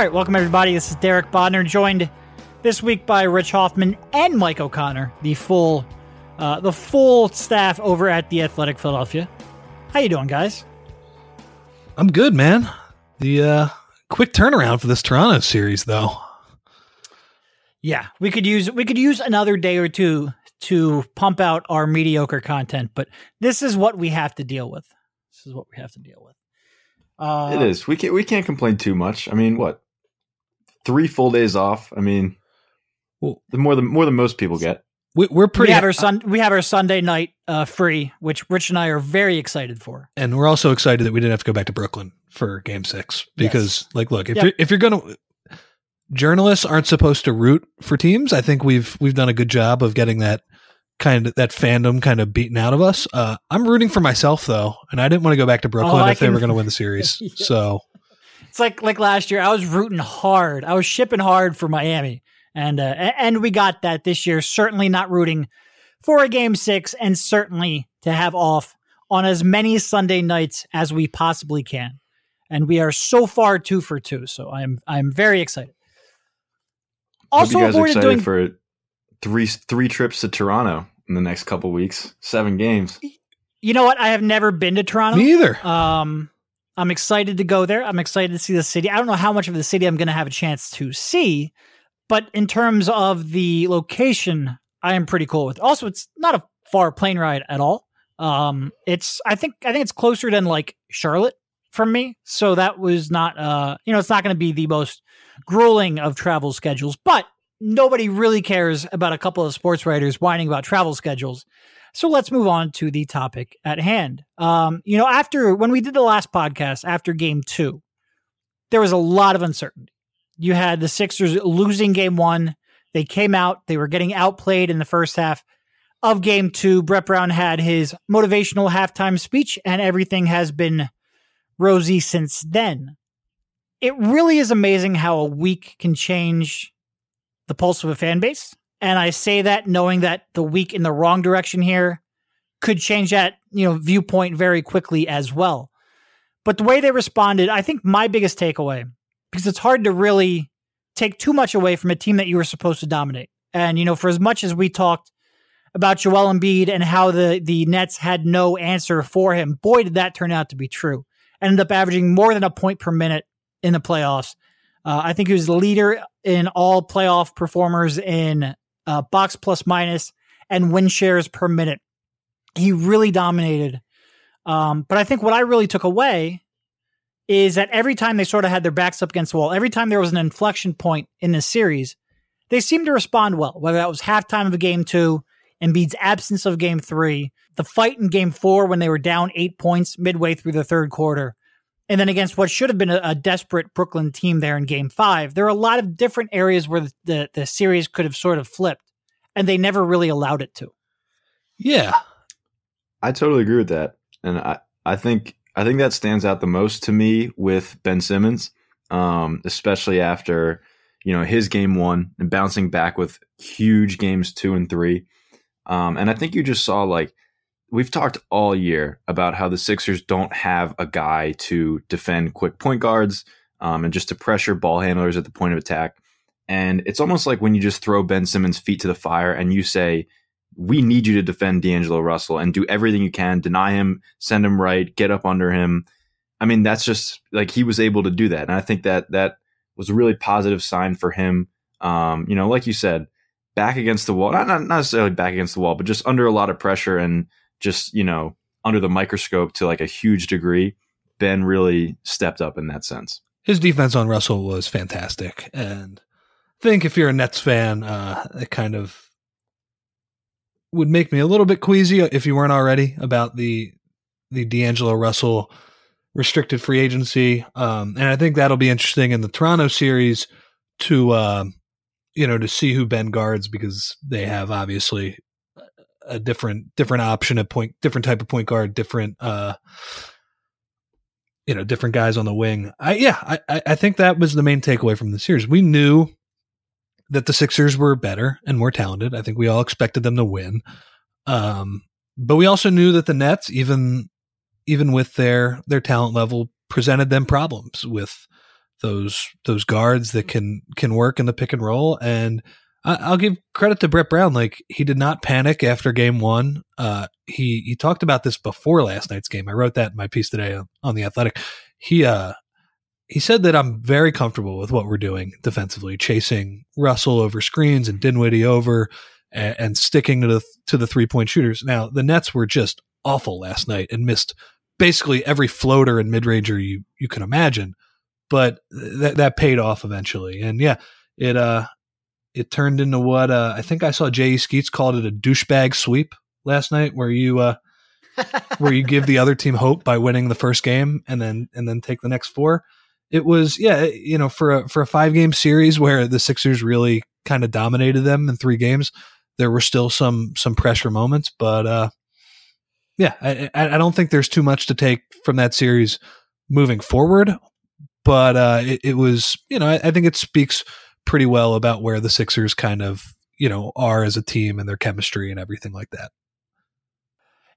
All right, welcome everybody. This is Derek Bodner, joined this week by Rich Hofmann and Mike O'Connor, the full, uh, the full staff over at the Athletic Philadelphia. How you doing, guys? I'm good, man. The uh, quick turnaround for this Toronto series, though. Yeah, we could use we could use another day or two to pump out our mediocre content, but this is what we have to deal with. This is what we have to deal with. Uh, it is. We can't we can't complain too much. I mean, what three full days off? I mean, well, the more than more than most people get. We, are pretty. We have our sun. We have our Sunday night uh, free, which Rich and I are very excited for. And we're also excited that we didn't have to go back to Brooklyn for Game Six because, yes. like, look if yep. you're if you're gonna journalists aren't supposed to root for teams. I think we've we've done a good job of getting that kind of that fandom kind of beaten out of us. Uh, I'm rooting for myself though, and I didn't want to go back to Brooklyn oh, if can, they were going to win the series. yeah. So it's like like last year, I was rooting hard. I was shipping hard for Miami, and uh, and we got that this year. Certainly not rooting for a game six, and certainly to have off on as many Sunday nights as we possibly can. And we are so far two for two. So I'm I'm very excited. Also, Hope you guys are excited doing, for three three trips to Toronto in the next couple weeks. Seven games. You know what? I have never been to Toronto. Me either. Um, I'm excited to go there. I'm excited to see the city. I don't know how much of the city I'm going to have a chance to see, but in terms of the location, I am pretty cool with. Also, it's not a far plane ride at all. Um, it's I think I think it's closer than like Charlotte from me. So that was not uh, you know, it's not going to be the most grueling of travel schedules, but nobody really cares about a couple of sports writers whining about travel schedules. So let's move on to the topic at hand. Um, you know, after when we did the last podcast after game two, there was a lot of uncertainty. You had the Sixers losing game one. They came out, they were getting outplayed in the first half of game two. Brett Brown had his motivational halftime speech, and everything has been rosy since then. It really is amazing how a week can change the pulse of a fan base. And I say that knowing that the week in the wrong direction here could change that, you know, viewpoint very quickly as well. But the way they responded, I think my biggest takeaway, because it's hard to really take too much away from a team that you were supposed to dominate. And, you know, for as much as we talked about Joel Embiid and how the, the Nets had no answer for him, boy, did that turn out to be true. Ended up averaging more than a point per minute in the playoffs. Uh, I think he was the leader in all playoff performers in uh, box plus minus and win shares per minute. He really dominated. Um, but I think what I really took away is that every time they sort of had their backs up against the wall, every time there was an inflection point in this series, they seemed to respond well, whether that was halftime of game two, Embiid's absence of game three, the fight in game four when they were down eight points midway through the third quarter, and then against what should have been a, a, desperate Brooklyn team there in game five, there are a lot of different areas where the, the, the, series could have sort of flipped, and they never really allowed it to. Yeah. I totally agree with that. And I, I think I think that stands out the most to me with Ben Simmons, um, especially after, you know, his game one and bouncing back with huge games two and three. Um, and I think you just saw like we've talked all year about how the Sixers don't have a guy to defend quick point guards um, and just to pressure ball handlers at the point of attack. And it's almost like when you just throw Ben Simmons' feet to the fire and you say, we need you to defend D'Angelo Russell and do everything you can, deny him, send him right, get up under him. I mean, that's just like he was able to do that. And I think that that was a really positive sign for him. Um, you know, like you said, back against the wall, not, not necessarily back against the wall, but just under a lot of pressure and just, you know, under the microscope to like a huge degree, Ben really stepped up in that sense. His defense on Russell was fantastic. And I think if you're a Nets fan, uh, it kind of would make me a little bit queasy if you weren't already about the the D'Angelo Russell restricted free agency. Um, and I think that'll be interesting in the Toronto series to uh, you know to see who Ben guards because they have obviously a different different option at point different type of point guard different uh you know different guys on the wing. I yeah i i think that was the main takeaway from the series. We knew that the sixers were better and more talented. I think we all expected them to win. Um but we also knew that the nets even even with their their talent level presented them problems with those those guards that can can work in the pick and roll. And I, will give credit to Brett Brown. Like he did not panic after game one. Uh, he he talked about this before last night's game. I wrote that in my piece today on, on the Athletic. He uh he said that I'm very comfortable with what we're doing defensively, chasing Russell over screens and Dinwiddie over, and, and sticking to the to the three point shooters. Now the Nets were just awful last night and missed basically every floater and mid ranger you you can imagine but that that paid off eventually. And yeah, it uh it turned into what uh, I think I saw Jay Skeets called it a douchebag sweep last night, where you uh where you give the other team hope by winning the first game and then and then take the next four. It was yeah, you know, for a for a five game series where the Sixers really kind of dominated them in three games, there were still some some pressure moments, but uh yeah, I, I don't think there's too much to take from that series moving forward but uh, it, it, was you know I, I, think it speaks pretty well about where the Sixers kind of you know are as a team and their chemistry and everything like that.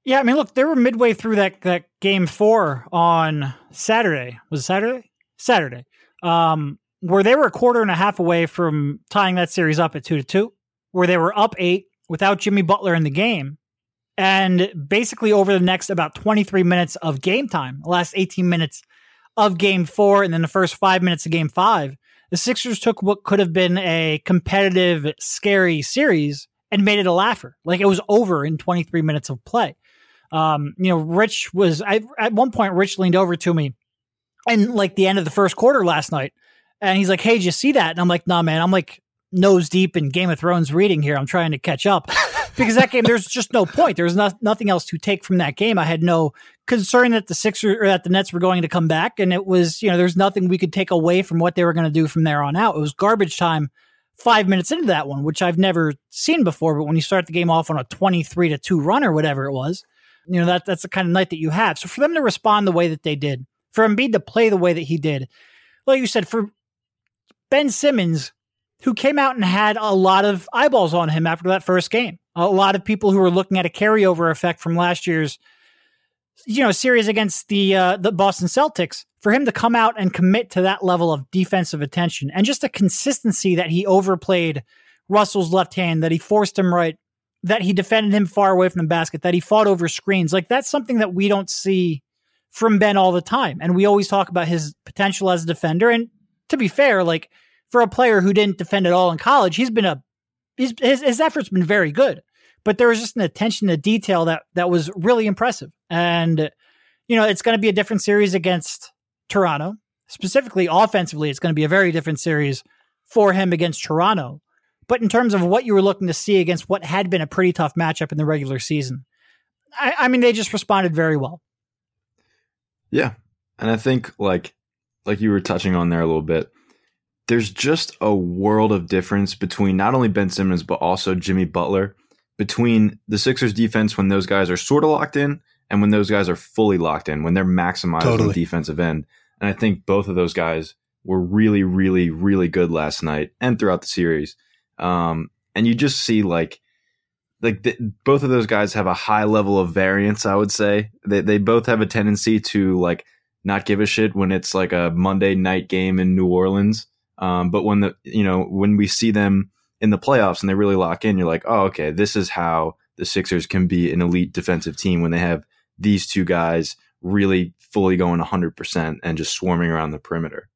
Yeah, I mean, look, they were midway through that that game four on Saturday. Was it Saturday? Saturday, um, where they were a quarter and a half away from tying that series up at two to two, where they were up eight without Jimmy Butler in the game. And basically, over the next about 23 minutes of game time, the last 18 minutes, of game four and then the first five minutes of game five, the Sixers took what could have been a competitive, scary series and made it a laugher. Like it was over in 23 minutes of play. Um, you know, Rich was, I, at one point, Rich leaned over to me and like the end of the first quarter last night. And he's like, Hey, did you see that? And I'm like, nah, man, I'm like nose deep in Game of Thrones reading here. I'm trying to catch up because that game, there's just no point. There's not, nothing else to take from that game. I had no concern that the Sixers or that the Nets were going to come back. And it was, you know, there's nothing we could take away from what they were going to do from there on out. It was garbage time five minutes into that one, which I've never seen before. But when you start the game off on a 23 to 2 run or whatever it was, you know, that that's the kind of night that you have. So for them to respond the way that they did, for Embiid to play the way that he did, like you said, for Ben Simmons, who came out and had a lot of eyeballs on him after that first game. A lot of people who were looking at a carryover effect from last year's you know series against the uh, the Boston Celtics for him to come out and commit to that level of defensive attention and just a consistency that he overplayed Russell's left hand that he forced him right that he defended him far away from the basket that he fought over screens like that's something that we don't see from Ben all the time. And we always talk about his potential as a defender. And to be fair like for a player who didn't defend at all in college he's been a his, his, his efforts been very good but there was just an attention to detail that that was really impressive. And you know, it's going to be a different series against Toronto. Specifically, offensively, it's going to be a very different series for him against Toronto. But in terms of what you were looking to see against what had been a pretty tough matchup in the regular season, I, I mean, they just responded very well. Yeah, and I think like like you were touching on there a little bit. There's just a world of difference between not only Ben Simmons but also Jimmy Butler between the Sixers defense when those guys are sort of locked in and when those guys are fully locked in, when they're maximized totally. on the defensive end. And I think both of those guys were really, really, really good last night and throughout the series. Um, and you just see like, like the, both of those guys have a high level of variance. I would say they they both have a tendency to like not give a shit when it's like a Monday night game in New Orleans. Um, but when the you know when we see them in the playoffs and they really lock in, you're like, oh, okay, this is how the Sixers can be an elite defensive team when they have these two guys really fully going 100% and just swarming around the perimeter.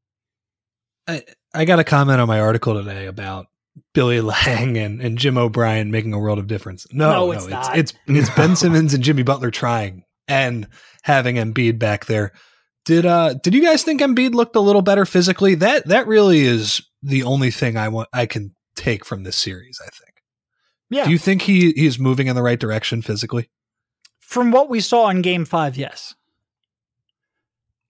I, I got a comment on my article today about Billy Lang and, and Jim O'Brien making a world of difference. No, no, it's, no, it's, it's, it's Ben Simmons and Jimmy Butler trying and having Embiid back there. Did uh did you guys think Embiid looked a little better physically? That that really is the only thing I want I can take from this series, I think. Yeah. Do you think he, he is moving in the right direction physically? From what we saw in game five, yes.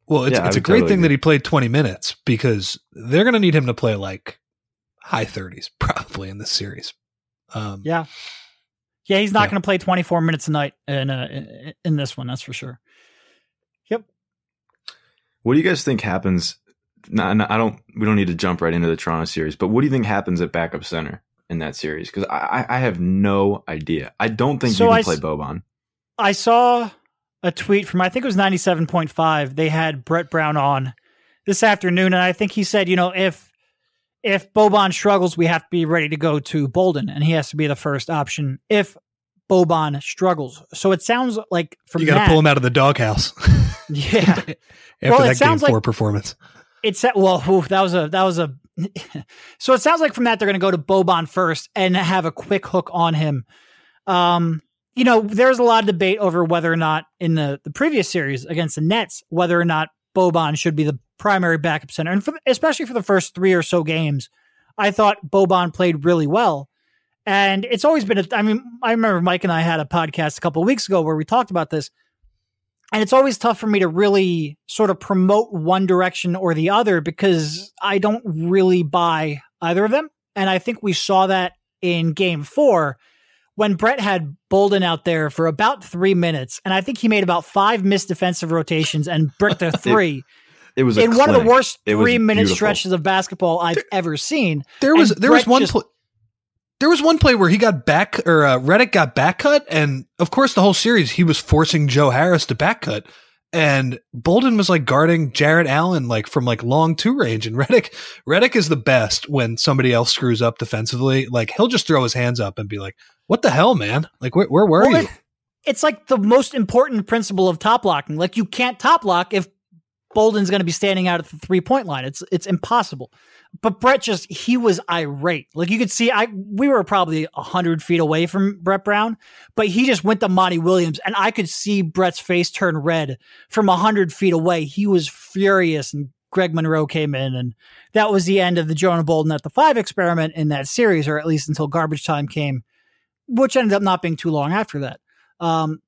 Well, it's, yeah, it's a great totally thing agree. that he played 20 minutes because they're going to need him to play like high 30s probably in this series. Um, yeah. Yeah, he's not yeah. going to play 24 minutes a night in, uh, in this one, that's for sure. Yep. What do you guys think happens no, no, I don't. We don't need to jump right into the Toronto series, but what do you think happens at backup center in that series? Because I, I have no idea. I don't think so you can I, play Boban. I saw a tweet from I think it was ninety seven point five. They had Brett Brown on this afternoon, and I think he said, you know, if if Boban struggles, we have to be ready to go to Bolden, and he has to be the first option if Boban struggles. So it sounds like from you got to pull him out of the doghouse. yeah, after Well, it that game sounds four like- performance. it's well, that was a that was a. so it sounds like from that they're going to go to Boban first and have a quick hook on him. Um, you know, there's a lot of debate over whether or not in the the previous series against the Nets whether or not Boban should be the primary backup center, and for, especially for the first three or so games, I thought Boban played really well. And it's always been, a, I mean, I remember Mike and I had a podcast a couple weeks ago where we talked about this. And it's always tough for me to really sort of promote one direction or the other because I don't really buy either of them. And I think we saw that in game four when Brett had Bolden out there for about three minutes. And I think he made about five missed defensive rotations and bricked a three It was a in one of the worst three minute beautiful. stretches of basketball I've ever seen. There was And there was Brett one just- pl- there was one play where he got back or uh, Redick got back cut, and of course the whole series he was forcing Joe Harris to back cut, and Bolden was like guarding Jarrett Allen like from like long two range, and Redick Redick is the best when somebody else screws up defensively. Like he'll just throw his hands up and be like, "What the hell, man? Like where where were Well, you?" it- it's like the most important principle of top locking. Like you can't top lock if Bolden's going to be standing out at the three point line. It's it's impossible. But Brett just he was irate. Like you could see, I we were probably hundred feet away from Brett Brown, but he just went to Monty Williams, and I could see Brett's face turn red from hundred feet away. He was furious, and Greg Monroe came in, and that was the end of the Jonah Bolden at the five experiment in that series, or at least until garbage time came, which ended up not being too long after that. Um,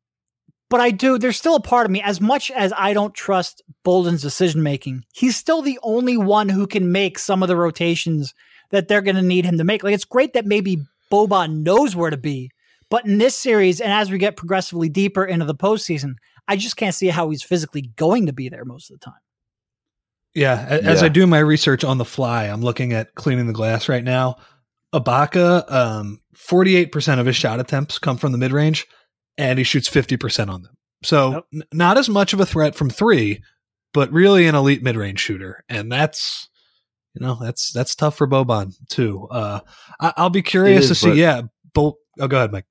but I do, there's still a part of me, as much as I don't trust Bolden's decision making, he's still the only one who can make some of the rotations that they're going to need him to make. Like, it's great that maybe Boban knows where to be, but in this series, and as we get progressively deeper into the postseason, I just can't see how he's physically going to be there most of the time. Yeah, as Yeah. I do my research on the fly, I'm looking at cleaning the glass right now. Ibaka, um, 48% of his shot attempts come from the mid range, and he shoots 50% on them. So Yep. n- not as much of a threat from three, but really an elite mid range shooter, and that's you know that's that's tough for Boban too. Uh, I, I'll be curious is, to see. Yeah, Bol- oh, go ahead, Mike.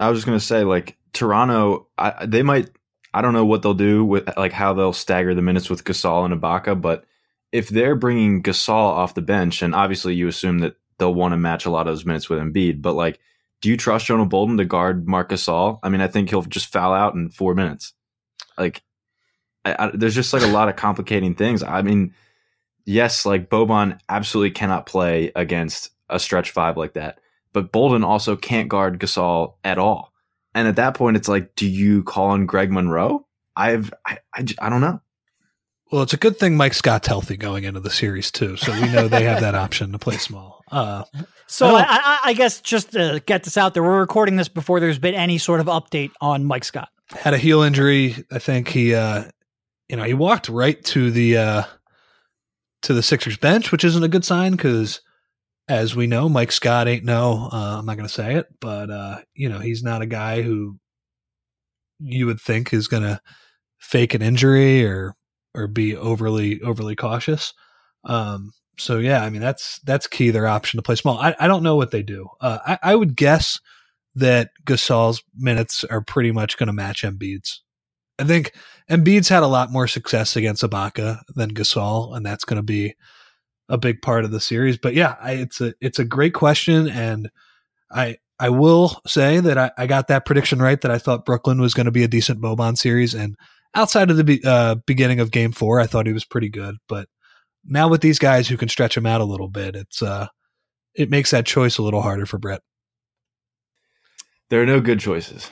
I was just gonna say, like Toronto, I, they might. I don't know what they'll do with like how they'll stagger the minutes with Gasol and Ibaka, but if they're bringing Gasol off the bench, and obviously you assume that they'll want to match a lot of those minutes with Embiid, but like, do you trust Jonah Bolden to guard Marc Gasol? I mean, I think he'll just foul out in four minutes. Like, I, I, there's just like a lot of complicating things. I mean, yes, like Boban absolutely cannot play against a stretch five like that, but Bolden also can't guard Gasol at all. And at that point, it's like, do you call on Greg Monroe? I've, I, I don't know. Well, it's a good thing Mike Scott's healthy going into the series too, so we know they have that option to play small. Uh, So I I, I, guess just to get this out there, we're recording this before there's been any sort of update on Mike Scott. had a heel injury. I think he, uh, you know, he walked right to the uh, to the Sixers bench, which isn't a good sign because, as we know, Mike Scott ain't no. Uh, I'm not going to say it, but uh, you know, he's not a guy who you would think is going to fake an injury or or be overly overly cautious. Um, so yeah, I mean that's that's key. Their option to play small. I, I don't know what they do. Uh, I, I would guess that Gasol's minutes are pretty much going to match Embiid's. I think Embiid's had a lot more success against Ibaka than Gasol, and that's going to be a big part of the series. But yeah, I, it's a it's a great question, and I I will say that I, I got that prediction right that I thought Brooklyn was going to be a decent Boban series, and outside of the be, uh, beginning of Game Four, I thought he was pretty good. But now with these guys who can stretch him out a little bit, it's uh it makes that choice a little harder for Brett. There are no good choices.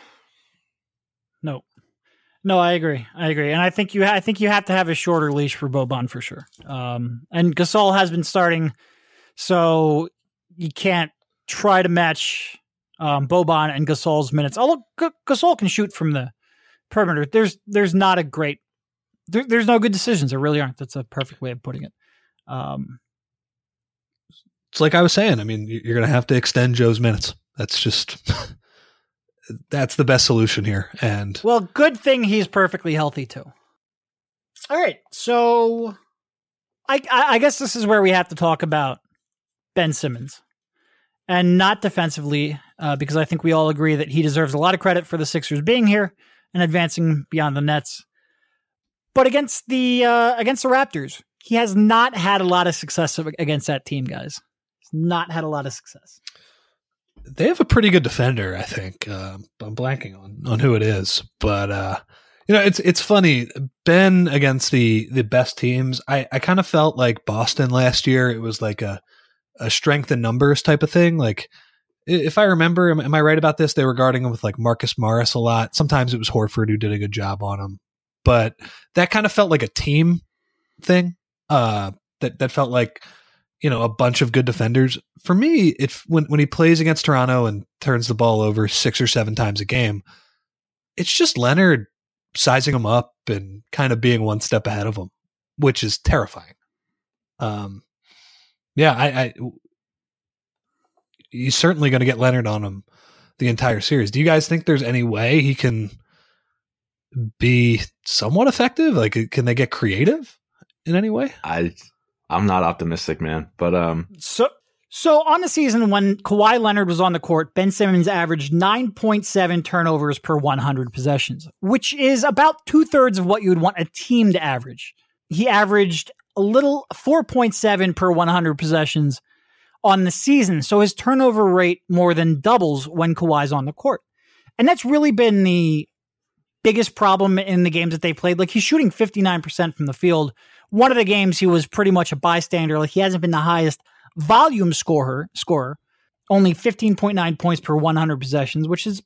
No, no, I agree. I agree, and I think you. Ha- I think you have to have a shorter leash for Boban for sure. Um, and Gasol has been starting, so you can't try to match um, Boban and Gasol's minutes. Although G- Gasol can shoot from the perimeter, there's there's not a great. There, there's no good decisions. There really aren't. That's a perfect way of putting it. Um, It's like I was saying. I mean, you- you're going to have to extend Joe's minutes. That's just that's the best solution here. And Well, good thing he's perfectly healthy too. All right, so I, I guess this is where we have to talk about Ben Simmons and not defensively, uh, because I think we all agree that he deserves a lot of credit for the Sixers being here and advancing beyond the Nets. But against the uh, against the Raptors, he has not had a lot of success against that team, guys. He's not had a lot of success. They have a pretty good defender, I think. Uh, I'm blanking on on who it is, but uh, you know, it's it's funny. Ben against the the best teams. I I kind of felt like Boston last year. It was like a a strength in numbers type of thing. Like if I remember, am, am I right about this? They were guarding him with like Marcus Morris a lot. Sometimes it was Horford who did a good job on him, but that kind of felt like a team thing. Uh, that that felt like you know a bunch of good defenders. For me, if when when he plays against Toronto and turns the ball over six or seven times a game, it's just Leonard sizing him up and kind of being one step ahead of him, which is terrifying. Um, yeah, I, I he's certainly going to get Leonard on him the entire series. Do you guys think there's any way he can be somewhat effective? Like, can they get creative in any way? I, I'm not optimistic, man. But um, so so on the season when Kawhi Leonard was on the court, Ben Simmons averaged 9.7 turnovers per 100 possessions, which is about two thirds of what you would want a team to average. He averaged a little 4.7 per 100 possessions on the season. So his turnover rate more than doubles when Kawhi's on the court. And that's really been the biggest problem in the games that they played. Like he's shooting 59% from the field. One of the games he was pretty much a bystander. Like he hasn't been the highest volume scorer, scorer, only 15.9 points per 100 possessions, which is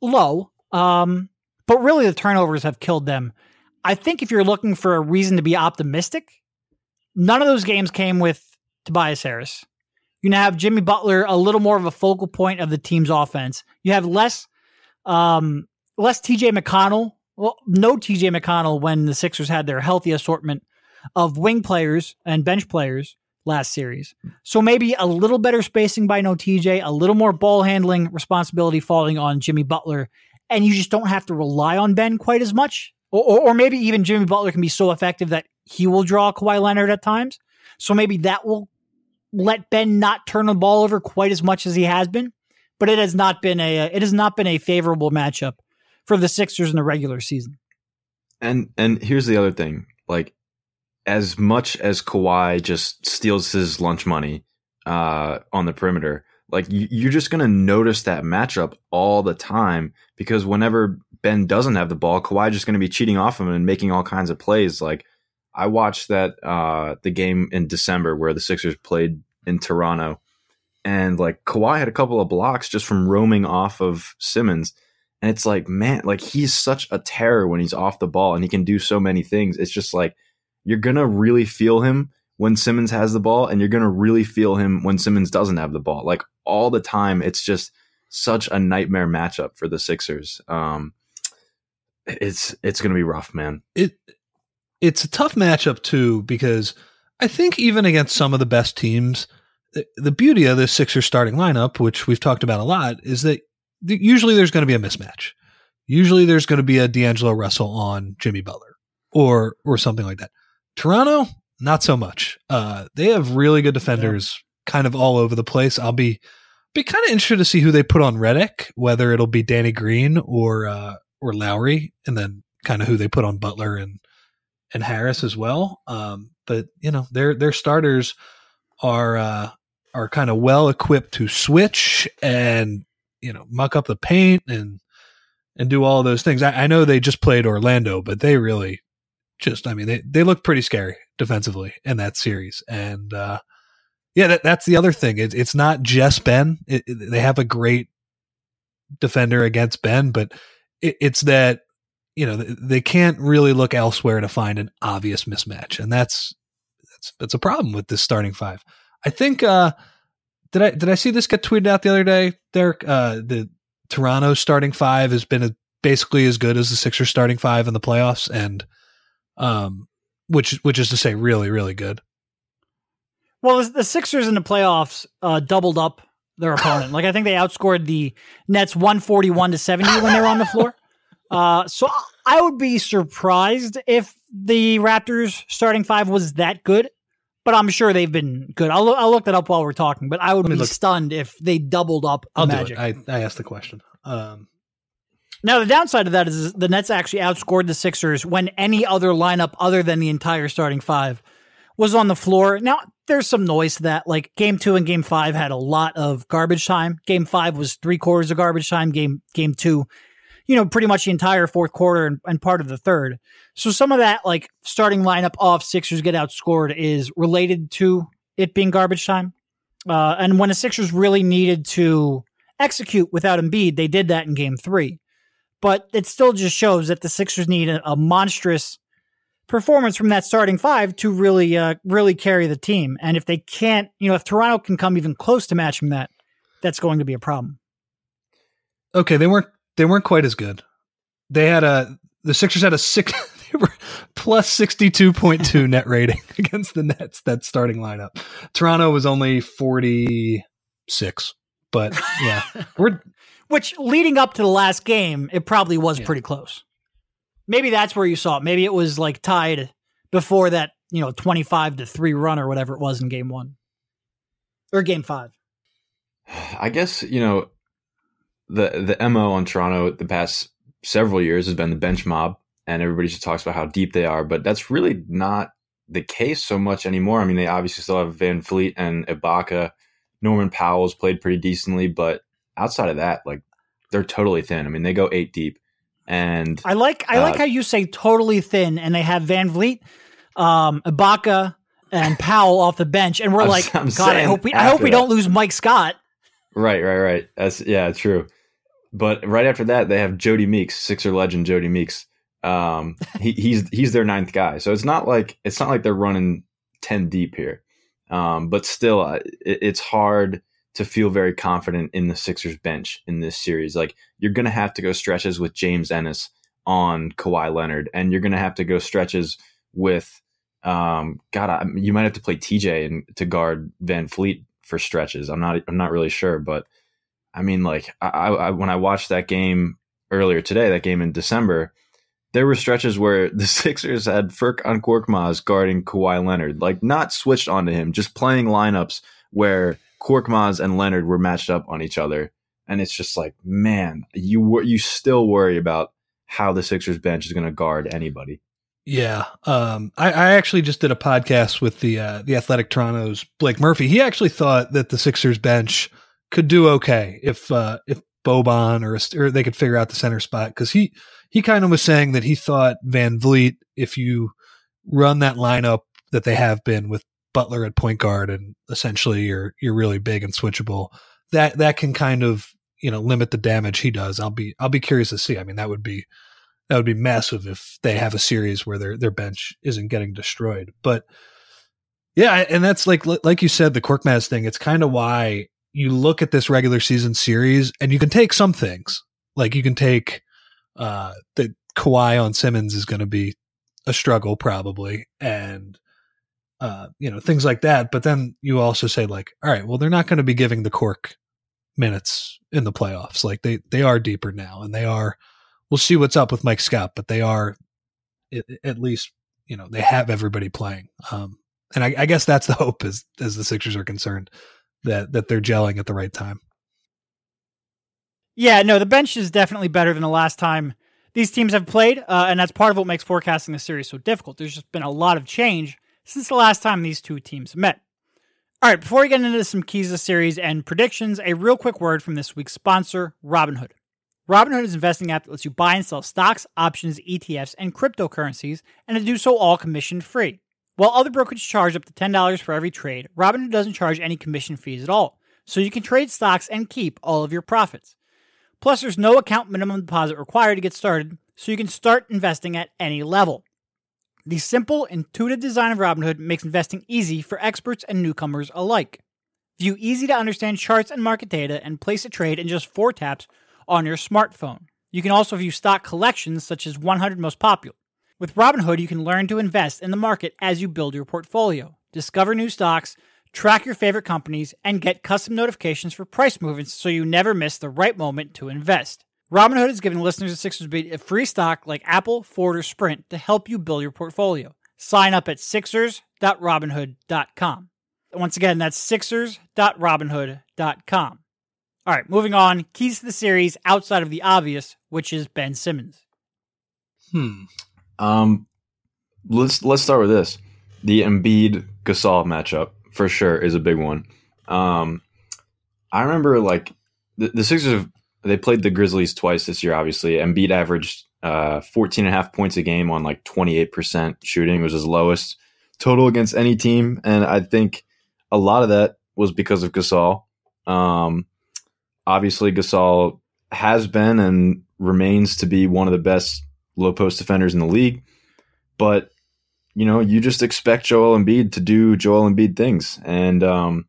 low. Um, but really, the turnovers have killed them. I think if you're looking for a reason to be optimistic, none of those games came with Tobias Harris. You now have Jimmy Butler a little more of a focal point of the team's offense. You have less, um, less TJ McConnell. Well, no TJ McConnell when the Sixers had their healthy assortment of wing players and bench players last series. So maybe a little better spacing by no TJ, a little more ball handling responsibility falling on Jimmy Butler, and you just don't have to rely on Ben quite as much. Or, or, or maybe even Jimmy Butler can be so effective that he will draw Kawhi Leonard at times. So maybe that will let Ben not turn the ball over quite as much as he has been. But it has not been a uh, it has not been a favorable matchup for the Sixers in the regular season. And and here's the other thing, like as much as Kawhi just steals his lunch money uh, on the perimeter, like you're just going to notice that matchup all the time because whenever Ben doesn't have the ball, Kawhi just going to be cheating off him and making all kinds of plays. Like I watched that uh, the game in December where the Sixers played in Toronto, and like Kawhi had a couple of blocks just from roaming off of Simmons. And it's like, man, like he's such a terror when he's off the ball and he can do so many things. It's just like you're gonna really feel him when Simmons has the ball, and you're gonna really feel him when Simmons doesn't have the ball. Like all the time, it's just such a nightmare matchup for the Sixers. Um, it's it's gonna be rough, man. It it's a tough matchup too because I think even against some of the best teams, the, the beauty of this Sixers starting lineup, which we've talked about a lot, is that usually there's going to be a mismatch. Usually there's going to be a D'Angelo Russell on Jimmy Butler or or something like that. Toronto, not so much. Uh, they have really good defenders, yeah. kind of all over the place. I'll be be kind of interested to see who they put on Redick, whether it'll be Danny Green or uh, or Lowry, and then kind of who they put on Butler and and Harris as well. Um, but you know, their their starters are uh, are kind of well equipped to switch and you know muck up the paint and and do all those things. I, I know they just played Orlando, but they really just I mean they they look pretty scary defensively in that series, and uh, yeah, that, that's the other thing. It, it's not just Ben. It, it, they have a great defender against Ben, but it's that you know they can't really look elsewhere to find an obvious mismatch, and that's that's that's a problem with this starting five. I think uh, did I did I see this get tweeted out the other day, Derek? Uh, the Toronto starting five has been a, basically as good as the Sixers starting five in the playoffs, and um, which which is to say, really, really good. Well, the Sixers in the playoffs uh, doubled up their opponent. like I think they outscored the Nets one forty one to seventy when they were on the floor. Uh, so I would be surprised if the Raptors starting five was that good. but I'm sure they've been good. I'll, I'll look that up while we're talking, but I would be look. stunned if they doubled up I'll Magic. do it. I, I asked the question. Um, Now, the downside of that is the Nets actually outscored the Sixers when any other lineup other than the entire starting five was on the floor. Now, there's some noise to that. Like game two and game five had a lot of garbage time. Game five was three quarters of garbage time. Game game two, you know, pretty much the entire fourth quarter and, and part of the third. So some of that like starting lineup off Sixers get outscored is related to it being garbage time. Uh, and when the Sixers really needed to execute without Embiid, they did that in game three but it still just shows that the Sixers need a, a monstrous performance from that starting five to really, uh, really carry the team. And if they can't, you know, if Toronto can come even close to matching that, that's going to be a problem. okay, they weren't they weren't quite as good. They had a the Sixers had a six they were plus sixty two point two net rating against the Nets. That starting lineup. Toronto was only forty six, but yeah, we're Which leading up to the last game, it probably was Yeah. pretty close. Maybe that's where you saw it. Maybe it was like tied before that, you know, 25 to 3 run or whatever it was in game 1 or game 5. I guess you know the the mo on Toronto the past several years has been the bench mob, and everybody just talks about how deep they are, but that's really not the case so much anymore. I mean, they obviously still have VanVleet and Ibaka. Norman Powell's played pretty decently, but outside of that, like they're totally thin. I mean, they go eight deep, and I like I like Uh, how you say totally thin and they have VanVleet, um, Ibaka and Powell off the bench and we're I'm- like I'm god I hope we I hope we that. don't lose Mike Scott. Right, right, right. That's yeah, true. But right after that, they have Jody Meeks, Sixer legend Jody Meeks. Um, he, he's he's their ninth guy, so it's not like it's not like they're running ten deep here. Um, but still, uh, it, it's hard to feel very confident in the Sixers bench in this series. Like you're going to have to go stretches with James Ennis on Kawhi Leonard, and you're going to have to go stretches with um, God. I, you might have to play TJ and to guard VanVleet for stretches. I'm not. I'm not really sure, but I mean, like I, I when I watched that game earlier today, that game in December, there were stretches where the Sixers had Furkan Korkmaz guarding Kawhi Leonard, like not switched onto him, just playing lineups where Korkmaz and Leonard were matched up on each other, and it's just like, man, you you still worry about how the Sixers bench is going to guard anybody. Yeah, um, I, I actually just did a podcast with the uh, the Athletic Toronto's Blake Murphy. He actually thought that the Sixers bench could do okay if uh, if Boban or, or they could figure out the center spot because he he kind of was saying that he thought VanVleet if you run that lineup that they have been with Butler at point guard and essentially you're you're really big and switchable that that can kind of you know limit the damage he does. I'll be I'll be curious to see. I mean that would be that would be massive if they have a series where their their bench isn't getting destroyed. But yeah, and that's like like you said, the Korkmaz thing. It's kind of why you look at this regular season series and you can take some things, like you can take uh, that Kawhi on Simmons is going to be a struggle probably, and uh, you know things like that. But then you also say like, all right, well they're not going to be giving the Cork minutes in the playoffs. Like they they are deeper now, and they are we'll see what's up with Mike Scott, but they are at, at least you know they have everybody playing. Um, and I, I guess that's the hope as as the Sixers are concerned that that they're gelling at the right time. Yeah, no, the bench is definitely better than the last time these teams have played, uh, and that's part of what makes forecasting the series so difficult. There's just been a lot of change since the last time these two teams met. All right, before we get into some keys of the series and predictions, a real quick word from this week's sponsor, Robinhood. Robinhood is an investing app that lets you buy and sell stocks, options, ETFs, and cryptocurrencies, and to do so all commission free. While other brokerages charge up to $10 for every trade, Robinhood doesn't charge any commission fees at all, so you can trade stocks and keep all of your profits. Plus, there's no account minimum deposit required to get started, so you can start investing at any level. The simple, intuitive design of Robinhood makes investing easy for experts and newcomers alike. View easy to understand charts and market data and place a trade in just four taps on your smartphone. You can also view stock collections such as 100 most popular. With Robinhood, you can learn to invest in the market as you build your portfolio, discover new stocks, track your favorite companies, and get custom notifications for price movements so you never miss the right moment to invest. Robinhood is giving listeners of Sixers Beat a free stock like Apple, Ford, or Sprint to help you build your portfolio. Sign up at sixers.robinhood.com. Once again, that's sixers.robinhood.com. All right, moving on. Keys to the series outside of the obvious, which is Ben Simmons. Hmm. Um, let's let's start with this. The Embiid Gasol matchup for sure is a big one. Um, I remember like the, the Sixers have they played the Grizzlies twice this year. Obviously, Embiid averaged uh, 14 and a half points a game on like 28% shooting. Was his lowest total against any team. And I think a lot of that was because of Gasol. Um, obviously, Gasol has been and remains to be one of the best low post defenders in the league. But, you know, you just expect Joel Embiid to do Joel Embiid things. And um,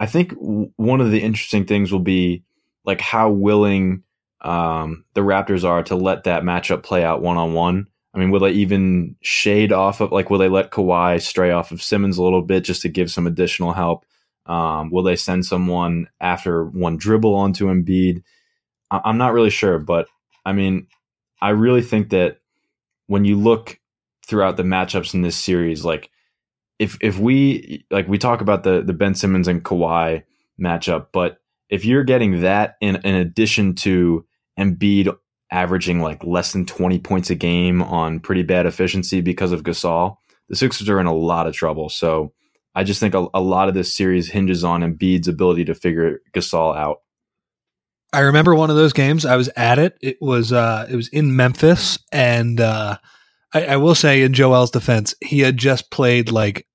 I think w- one of the interesting things will be like how willing um, the Raptors are to let that matchup play out one on one. I mean, will they even shade off of like will they let Kawhi stray off of Simmons a little bit just to give some additional help? Um, will they send someone after one dribble onto Embiid? I- I'm not really sure, but I mean, I really think that when you look throughout the matchups in this series, like if if we like we talk about the the Ben Simmons and Kawhi matchup, but if you're getting that in in addition to Embiid averaging like less than 20 points a game on pretty bad efficiency because of Gasol, the Sixers are in a lot of trouble. So I just think a, a lot of this series hinges on Embiid's ability to figure Gasol out. I remember one of those games. I was at it. It was uh, it was in Memphis, and uh, I, I will say, in Joel's defense, he had just played like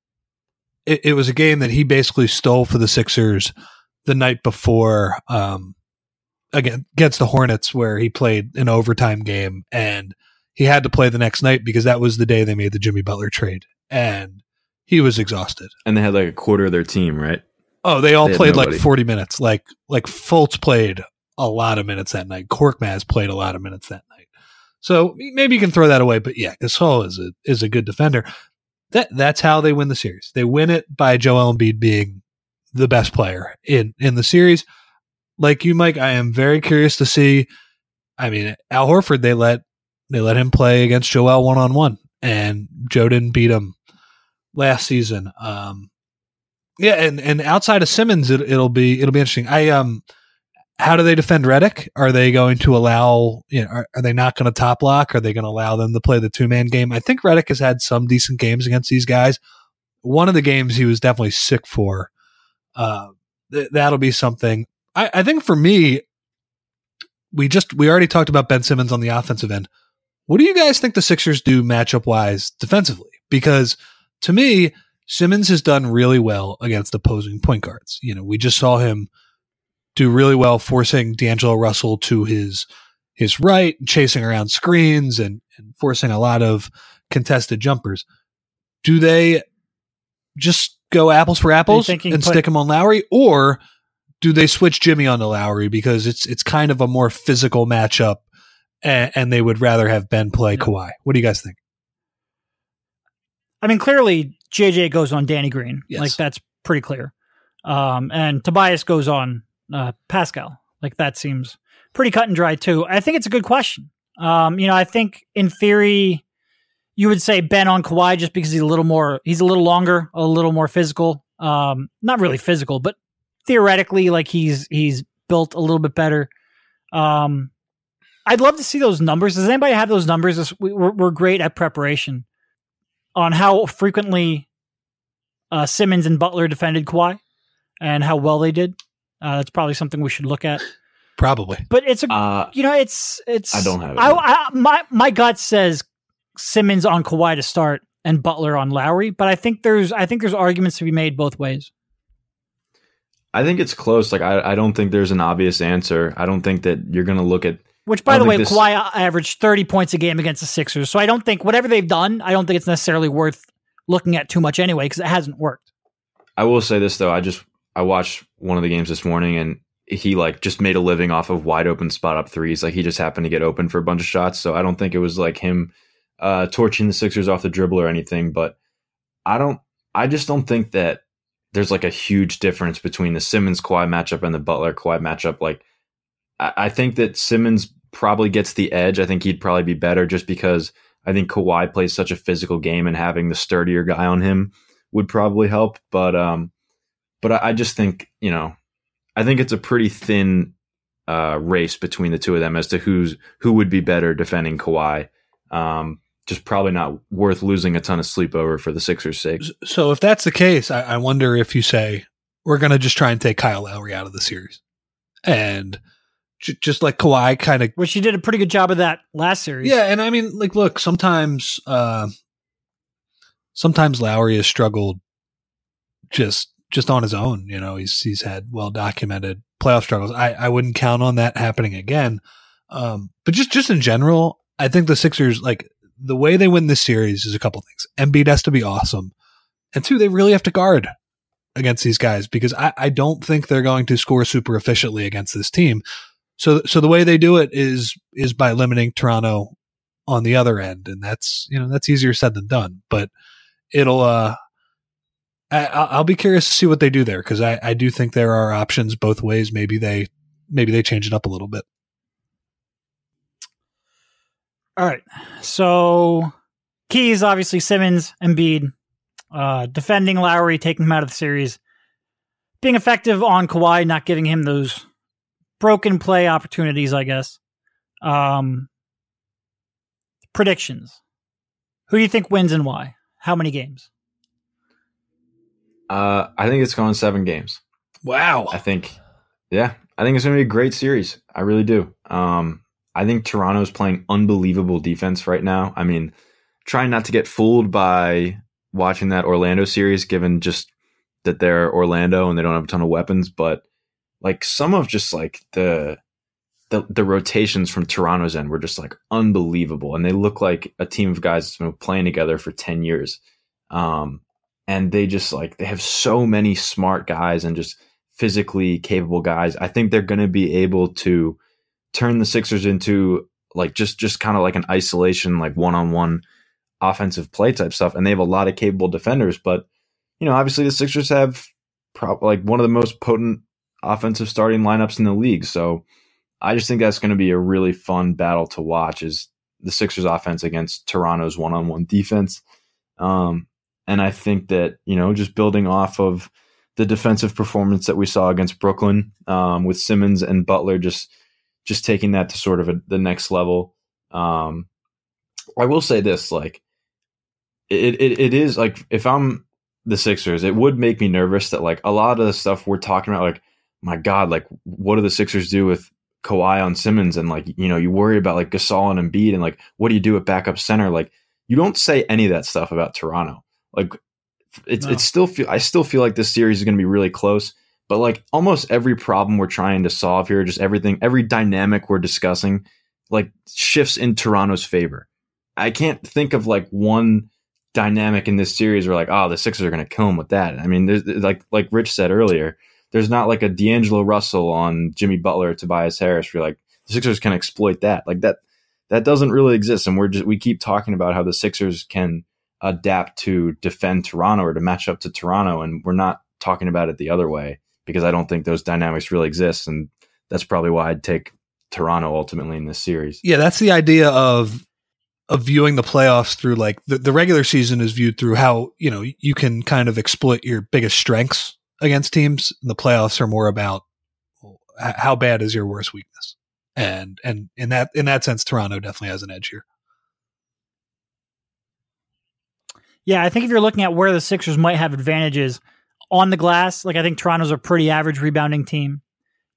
it, it was a game that he basically stole for the Sixers the night before um, again against the Hornets, where he played an overtime game, and he had to play the next night because that was the day they made the Jimmy Butler trade, and he was exhausted. And they had like a quarter of their team, right? Oh, they all They played like forty minutes. Like like Fultz played a lot of minutes that night. Korkmaz played a lot of minutes that night. So maybe you can throw that away. But yeah, Gasol is a is a good defender. That that's how they win the series. They win it by Joel Embiid being the best player in in the series. Like you, Mike, I am very curious to see. I mean, Al Horford they let they let him play against Joel one on one, and Joe didn't beat him last season. Um, yeah, and and outside of Simmons, it, it'll be it'll be interesting. I um, how do they defend Redick? Are they going to allow? You know, are, are they not going to top lock? Are they going to allow them to play the two man game? I think Redick has had some decent games against these guys. One of the games he was definitely sick for. Uh, th- that'll be something. I, I think for me, we just we already talked about Ben Simmons on the offensive end. What do you guys think the Sixers do matchup wise defensively? Because to me, Simmons has done really well against opposing point guards. You know, we just saw him do really well forcing D'Angelo Russell to his his right, chasing around screens and, and forcing a lot of contested jumpers. Do they just go apples for apples and put- stick him on Lowry, or do they switch Jimmy on onto Lowry because it's it's kind of a more physical matchup, and, and they would rather have Ben play Yeah. Kawhi? What do you guys think? I mean, clearly JJ goes on Danny Green. Yes. Like that's pretty clear. Um, and Tobias goes on uh, Pascal. Like that seems pretty cut and dry too. I think it's a good question. Um, you know, I think in theory you would say Ben on Kawhi just because he's a little more, he's a little longer, a little more physical. Um, not really physical, but theoretically, like he's he's built a little bit better. Um, I'd love to see those numbers. Does anybody have those numbers? We- We're, we're great at preparation on how frequently uh, Simmons and Butler defended Kawhi and how well they did. Uh, that's probably something we should look at. Probably. But it's a Uh, you know it's it's I don't have it. I, I, my my gut says Simmons on Kawhi to start and Butler on Lowry, but I think there's I think there's arguments to be made both ways. I think it's close. Like I, I don't think there's an obvious answer. I don't think that you're going to look at Which, by the way, this- Kawhi averaged 30 points a game against the Sixers. So I don't think whatever they've done, I don't think it's necessarily worth looking at too much anyway because it hasn't worked. I will say this though. I just I watched one of the games this morning and he like just made a living off of wide open spot up threes. Like he just happened to get open for a bunch of shots. So I don't think it was like him uh torching the Sixers off the dribble or anything. But I don't I just don't think that there's like a huge difference between the Simmons Kawhi matchup and the Butler Kawhi matchup. Like I, I think that Simmons probably gets the edge. I think he'd probably be better just because I think Kawhi plays such a physical game, and having the sturdier guy on him would probably help. But um, but I, I just think you know, I think it's a pretty thin uh, race between the two of them as to who's who would be better defending Kawhi. Um, just probably not worth losing a ton of sleep over for the Sixers' sake. So if that's the case, I, I wonder if you say we're going to just try and take Kyle Lowry out of the series, and j- just like Kawhi, kind of. Which he did a pretty good job of that last series. Yeah, and I mean, like, look, sometimes, uh, sometimes Lowry has struggled just just on his own. You know, he's he's had well documented playoff struggles. I I wouldn't count on that happening again. Um, but just just in general, I think the Sixers like the way they win this series is a couple things. Embiid has to be awesome, and two, they really have to guard against these guys because I, I don't think they're going to score super efficiently against this team. So so the way they do it is is by limiting Toronto on the other end, and that's you know that's easier said than done. But it'll uh, I, I'll be curious to see what they do there because I, I do think there are options both ways. Maybe they maybe they change it up a little bit. All right. So keys obviously Simmons, Embiid, uh, defending Lowry, taking him out of the series, being effective on Kawhi, not giving him those broken play opportunities. I guess. Um, predictions. Who do you think wins and why? How many games? Uh, I think it's going seven games. Wow. I think, yeah, I think it's going to be a great series. I really do. Um, I think Toronto's playing unbelievable defense right now. I mean, trying not to get fooled by watching that Orlando series, given just that they're Orlando and they don't have a ton of weapons, but like some of just like the the the rotations from Toronto's end were just like unbelievable, and they look like a team of guys that's been playing together for ten years. Um, and they just like they have so many smart guys and just physically capable guys. I think they're going to be able to turn the Sixers into like just just kind of like an isolation, like one on one offensive play type stuff. And they have a lot of capable defenders, but you know, obviously the Sixers have probably like one of the most potent offensive starting lineups in the league. So I just think that's going to be a really fun battle to watch. Is the Sixers offense against Toronto's one on one defense. Um, and I think that, you know, just building off of the defensive performance that we saw against Brooklyn um, with Simmons and Butler just just taking that to sort of a, the next level. Um, I will say this, like it, it it is like if I'm the Sixers, it would make me nervous that like a lot of the stuff we're talking about, like my God, like what do the Sixers do with Kawhi on Simmons and like you know you worry about like Gasol and Embiid and like what do you do at backup center? Like you don't say any of that stuff about Toronto. Like it's no. it's still feel I still feel like this series is going to be really close. But like almost every problem we're trying to solve here, just everything, every dynamic we're discussing, like shifts in Toronto's favor. I can't think of like one dynamic in this series where like, oh, the Sixers are going to kill him with that. I mean, there's like like Rich said earlier, there's not like a D'Angelo Russell on Jimmy Butler, Tobias Harris. Where like the Sixers can exploit that. Like that that doesn't really exist, and we're just we keep talking about how the Sixers can adapt to defend Toronto or to match up to Toronto, and we're not talking about it the other way because I don't think those dynamics really exist, and that's probably why I'd take Toronto ultimately in this series. Yeah, that's the idea of of viewing the playoffs through like the, the regular season is viewed through how you know you can kind of exploit your biggest strengths against teams. And the playoffs are more about how bad is your worst weakness, and and in that in that sense, Toronto definitely has an edge here. Yeah, I think if you're looking at where the Sixers might have advantages on the glass, like I think Toronto's a pretty average rebounding team.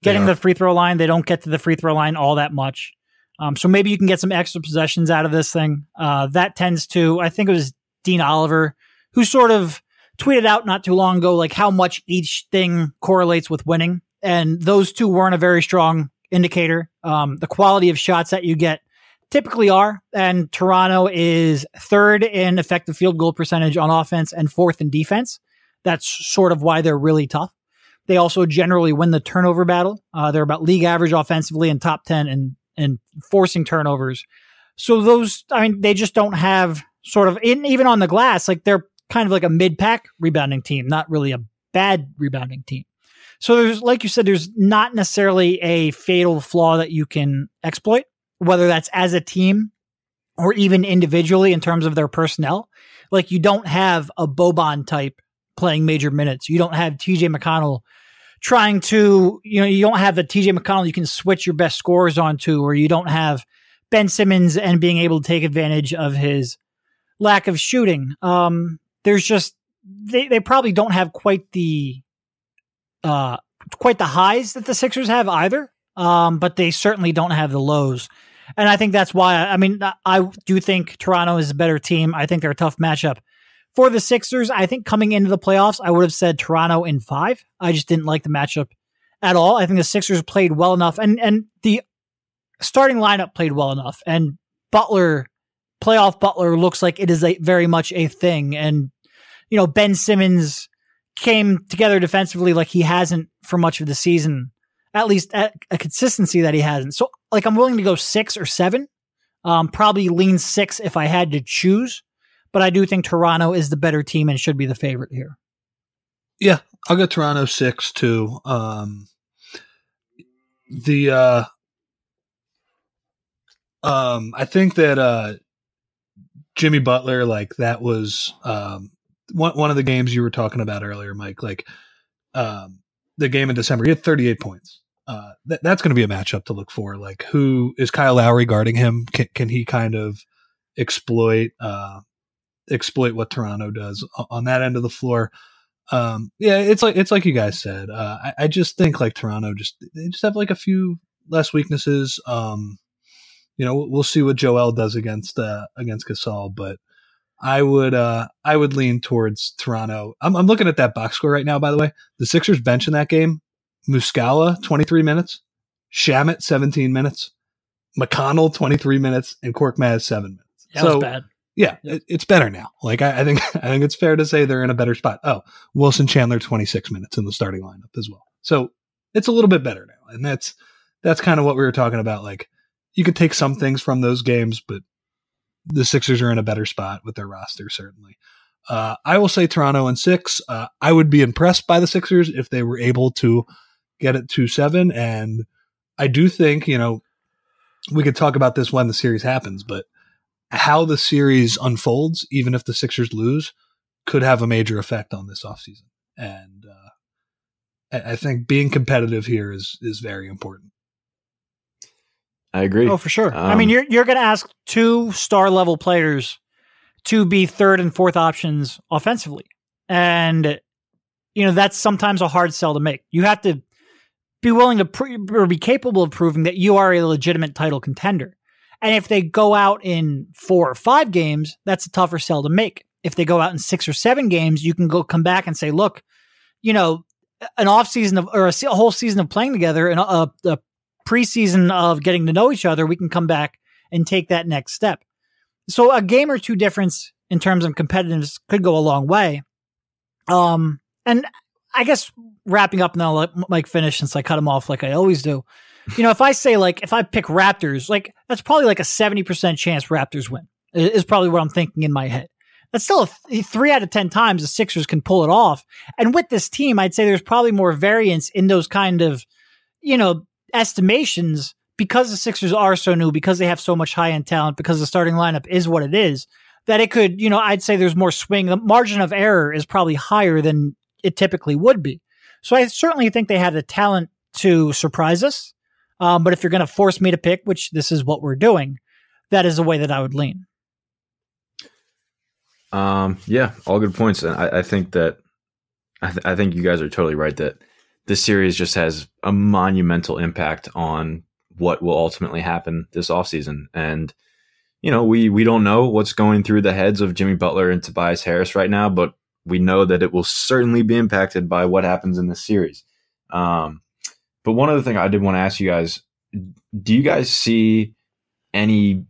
Getting the free throw line, they don't get to the free throw line all that much. Um, so maybe you can get some extra possessions out of this thing. Uh, that tends to, I think it was Dean Oliver who sort of tweeted out not too long ago, like how much each thing correlates with winning. And those two weren't a very strong indicator. Um, the quality of shots that you get typically are. And Toronto is third in effective field goal percentage on offense and fourth in defense. That's sort of why they're really tough. They also generally win the turnover battle. Uh, they're about league average offensively and top 10 and, and forcing turnovers. So those, I mean, they just don't have sort of, in, even on the glass, like they're kind of like a mid pack rebounding team, not really a bad rebounding team. So there's, like you said, there's not necessarily a fatal flaw that you can exploit whether that's as a team or even individually in terms of their personnel. Like you don't have a Boban type playing major minutes. You don't have TJ McConnell trying to, you know, you don't have the TJ McConnell you can switch your best scores onto, or you don't have Ben Simmons and being able to take advantage of his lack of shooting. Um, there's just they, they probably don't have quite the uh quite the highs that the Sixers have either. Um, but they certainly don't have the lows. And I think that's why I mean I do think Toronto is a better team. I think they're a tough matchup. For the Sixers, I think coming into the playoffs, I would have said Toronto in five. I just didn't like the matchup at all. I think the Sixers played well enough and and the starting lineup played well enough. And Butler, playoff Butler looks like it is a very much a thing. And, you know, Ben Simmons came together defensively like he hasn't for much of the season, at least at a consistency that he hasn't. So, like, I'm willing to go six or seven. Um, probably lean six if I had to choose, but I do think Toronto is the better team and should be the favorite here. Yeah, I'll go Toronto six too. Um, the uh, um, I think that uh, Jimmy Butler, like that was um, one one of the games you were talking about earlier, Mike. Like um, the game in December, he had 38 points. Uh, th- that's going to be a matchup to look for. Like, who is Kyle Lowry guarding him? Can, can he kind of exploit uh, exploit what Toronto does on that end of the floor? Um, yeah, it's like it's like you guys said. Uh, I, I just think like Toronto just they just have like a few less weaknesses. Um, you know, we'll see what Joel does against uh, against Gasol, but I would uh, I would lean towards Toronto. I'm, I'm looking at that box score right now. By the way, the Sixers bench in that game: Muscala 23 minutes, Shamet 17 minutes, McConnell 23 minutes, and Korkmaz seven minutes. That so, was bad. Yeah, it, it's better now. Like I, I think I think it's fair to say they're in a better spot. Oh, Wilson Chandler 26 minutes in the starting lineup as well. So it's a little bit better now, and that's that's kind of what we were talking about. Like you could take some things from those games, but the Sixers are in a better spot with their roster, certainly. Uh, I will say Toronto and six. Uh, I would be impressed by the Sixers if they were able to get it to seven. And I do think, you know, we could talk about this when the series happens, but how the series unfolds, even if the Sixers lose, could have a major effect on this offseason. And uh, I think being competitive here is is very important. I agree. Oh, for sure. Um, I mean, um, you're you're going to ask two star level players to be third and fourth options offensively, and you know that's sometimes a hard sell to make. You have to be willing to pr- or be capable of proving that you are a legitimate title contender. And if they go out in four or five games, that's a tougher sell to make. If they go out in six or seven games, you can go come back and say, look, you know, an off season of or a, a whole season of playing together and a, a preseason of getting to know each other, we can come back and take that next step. So a game or two difference in terms of competitiveness could go a long way. Um, and I guess wrapping up now, let Mike finish since I cut him off like I always do. You know, if I say like if I pick Raptors, like that's probably like a seventy percent chance Raptors win. Is probably what I'm thinking in my head. That's still a th- three out of ten times the Sixers can pull it off. And with this team, I'd say there's probably more variance in those kind of, you know, estimations because the Sixers are so new, because they have so much high end talent, because the starting lineup is what it is, that it could, you know, I'd say there's more swing. The margin of error is probably higher than it typically would be. So I certainly think they have the talent to surprise us. Um, but if you're going to force me to pick, which this is what we're doing, that is the way that I would lean. Um, yeah, all good points. And I, I think that I, th- I think you guys are totally right that this series just has a monumental impact on what will ultimately happen this offseason. And, you know, we, we don't know what's going through the heads of Jimmy Butler and Tobias Harris right now, but we know that it will certainly be impacted by what happens in this series. Um, but one other thing I did want to ask you guys do you guys see any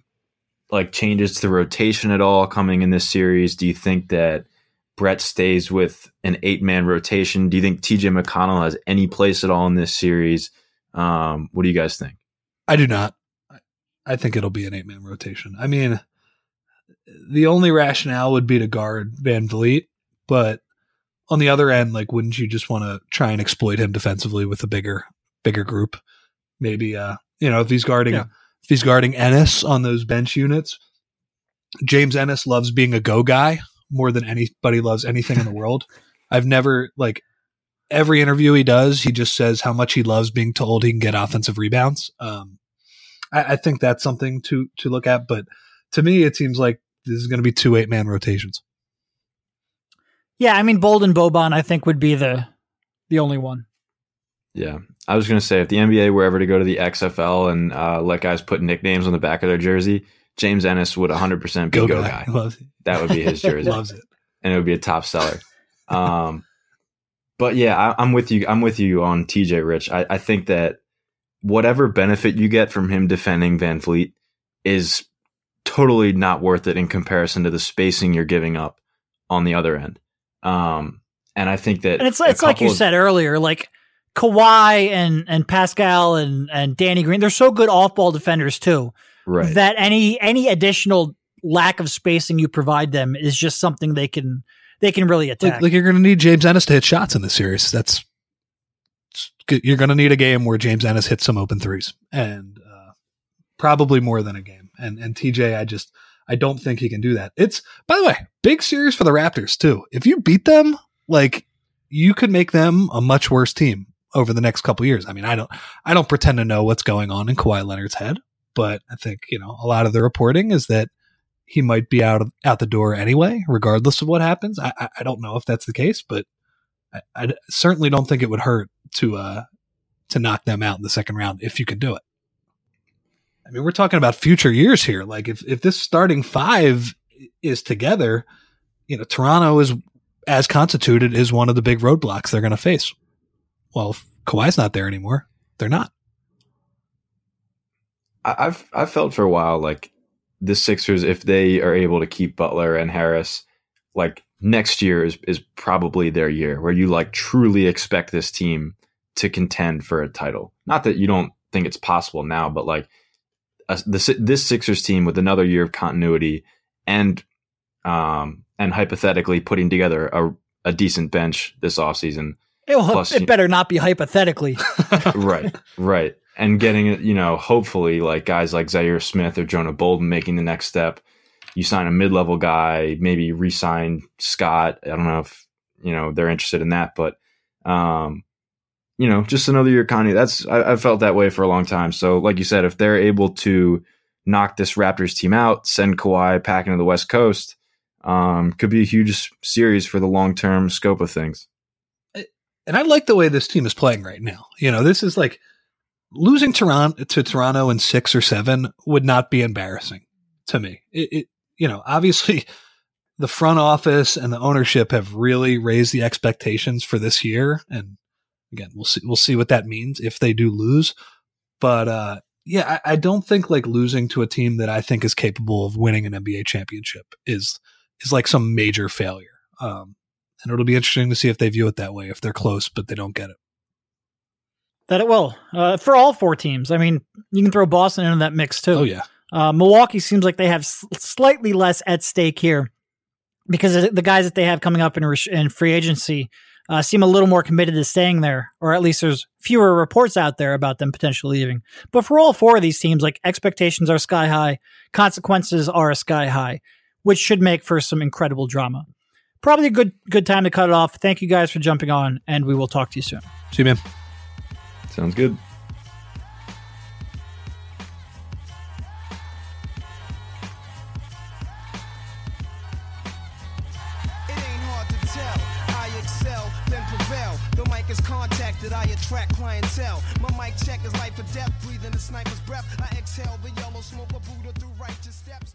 like changes to the rotation at all coming in this series? Do you think that Brett stays with an eight man rotation. Do you think TJ McConnell has any place at all in this series? Um, what do you guys think? I do not. I think it'll be an eight man rotation. I mean, the only rationale would be to guard VanVleet, but on the other end, like, wouldn't you just want to try and exploit him defensively with a bigger, bigger group? Maybe, uh, you know, if he's guarding, yeah. if he's guarding Ennis on those bench units, James Ennis loves being a go guy more than anybody loves anything in the world. I've never like every interview he does, he just says how much he loves being told he can get offensive rebounds. Um, I, I think that's something to to look at. But to me, it seems like this is going to be two eight man rotations. Yeah, I mean Bolden Boban, I think would be the the only one. Yeah, I was going to say if the NBA were ever to go to the XFL and uh, let guys put nicknames on the back of their jersey, James Ennis would 100% be go, go guy. guy. That would be his jersey. Loves it, and it would be a top seller. Um, but yeah, I, am with you. I'm with you on TJ Rich. I, I think that whatever benefit you get from him defending VanVleet is totally not worth it in comparison to the spacing you're giving up on the other end. Um, and I think that and it's it's like you of, said earlier, like Kawhi and and Pascal and and Danny Green, they're so good off ball defenders too. Right. That any any additional lack of spacing you provide them is just something they can they can really attack. Like, like you're going to need James Ennis to hit shots in the series. That's you're going to need a game where James Ennis hits some open threes, and uh, probably more than a game. And and TJ, I just I don't think he can do that. It's by the way, big series for the Raptors too. If you beat them, like you could make them a much worse team over the next couple years. I mean, I don't I don't pretend to know what's going on in Kawhi Leonard's head, but I think you know a lot of the reporting is that he might be out of, out the door anyway, regardless of what happens. I, I, I don't know if that's the case, but I, I, certainly don't think it would hurt to uh to knock them out in the second round if you could do it. I mean, we're talking about future years here. Like if if this starting five is together, you know, Toronto is as constituted is one of the big roadblocks they're going to face. Well, if Kawhi's not there anymore, they're not. I've I've felt for a while like the Sixers, if they are able to keep Butler and Harris, like next year is is probably their year where you like truly expect this team to contend for a title. Not that you don't think it's possible now, but like this this Sixers team with another year of continuity and um and hypothetically putting together a a decent bench this offseason. It, plus, it better not be hypothetically. right, right. And getting it, you know, hopefully like guys like Zhaire Smith or Jonah Bolden making the next step you sign a mid level guy, maybe re-sign Scott. I don't know if you know they're interested in that, but um, you know, just another year Kanye. That's I, I felt that way for a long time. So, like you said, if they're able to knock this Raptors team out, send Kawhi packing to the West Coast, um, could be a huge series for the long term scope of things. And I like the way this team is playing right now. You know, this is like losing Toronto to Toronto in six or seven would not be embarrassing to me. It, it, you know, obviously the front office and the ownership have really raised the expectations for this year. And again, we'll see, we'll see what that means if they do lose. But, uh, yeah, I, I don't think like losing to a team that I think is capable of winning an NBA championship is, is like some major failure. Um, and it'll be interesting to see if they view it that way, if they're close, but they don't get it. That it will uh, for all four teams. I mean, you can throw Boston into that mix too. Oh yeah, uh, Milwaukee seems like they have s- slightly less at stake here because the guys that they have coming up in, re- in free agency uh, seem a little more committed to staying there, or at least there's fewer reports out there about them potentially leaving. But for all four of these teams, like expectations are sky high, consequences are sky high, which should make for some incredible drama. Probably a good good time to cut it off. Thank you guys for jumping on, and we will talk to you soon. See you, man. Sounds good. I attract clientele. My mic check is life or death, breathing the sniper's breath. I exhale the yellow smoke, a Buddha through righteous steps.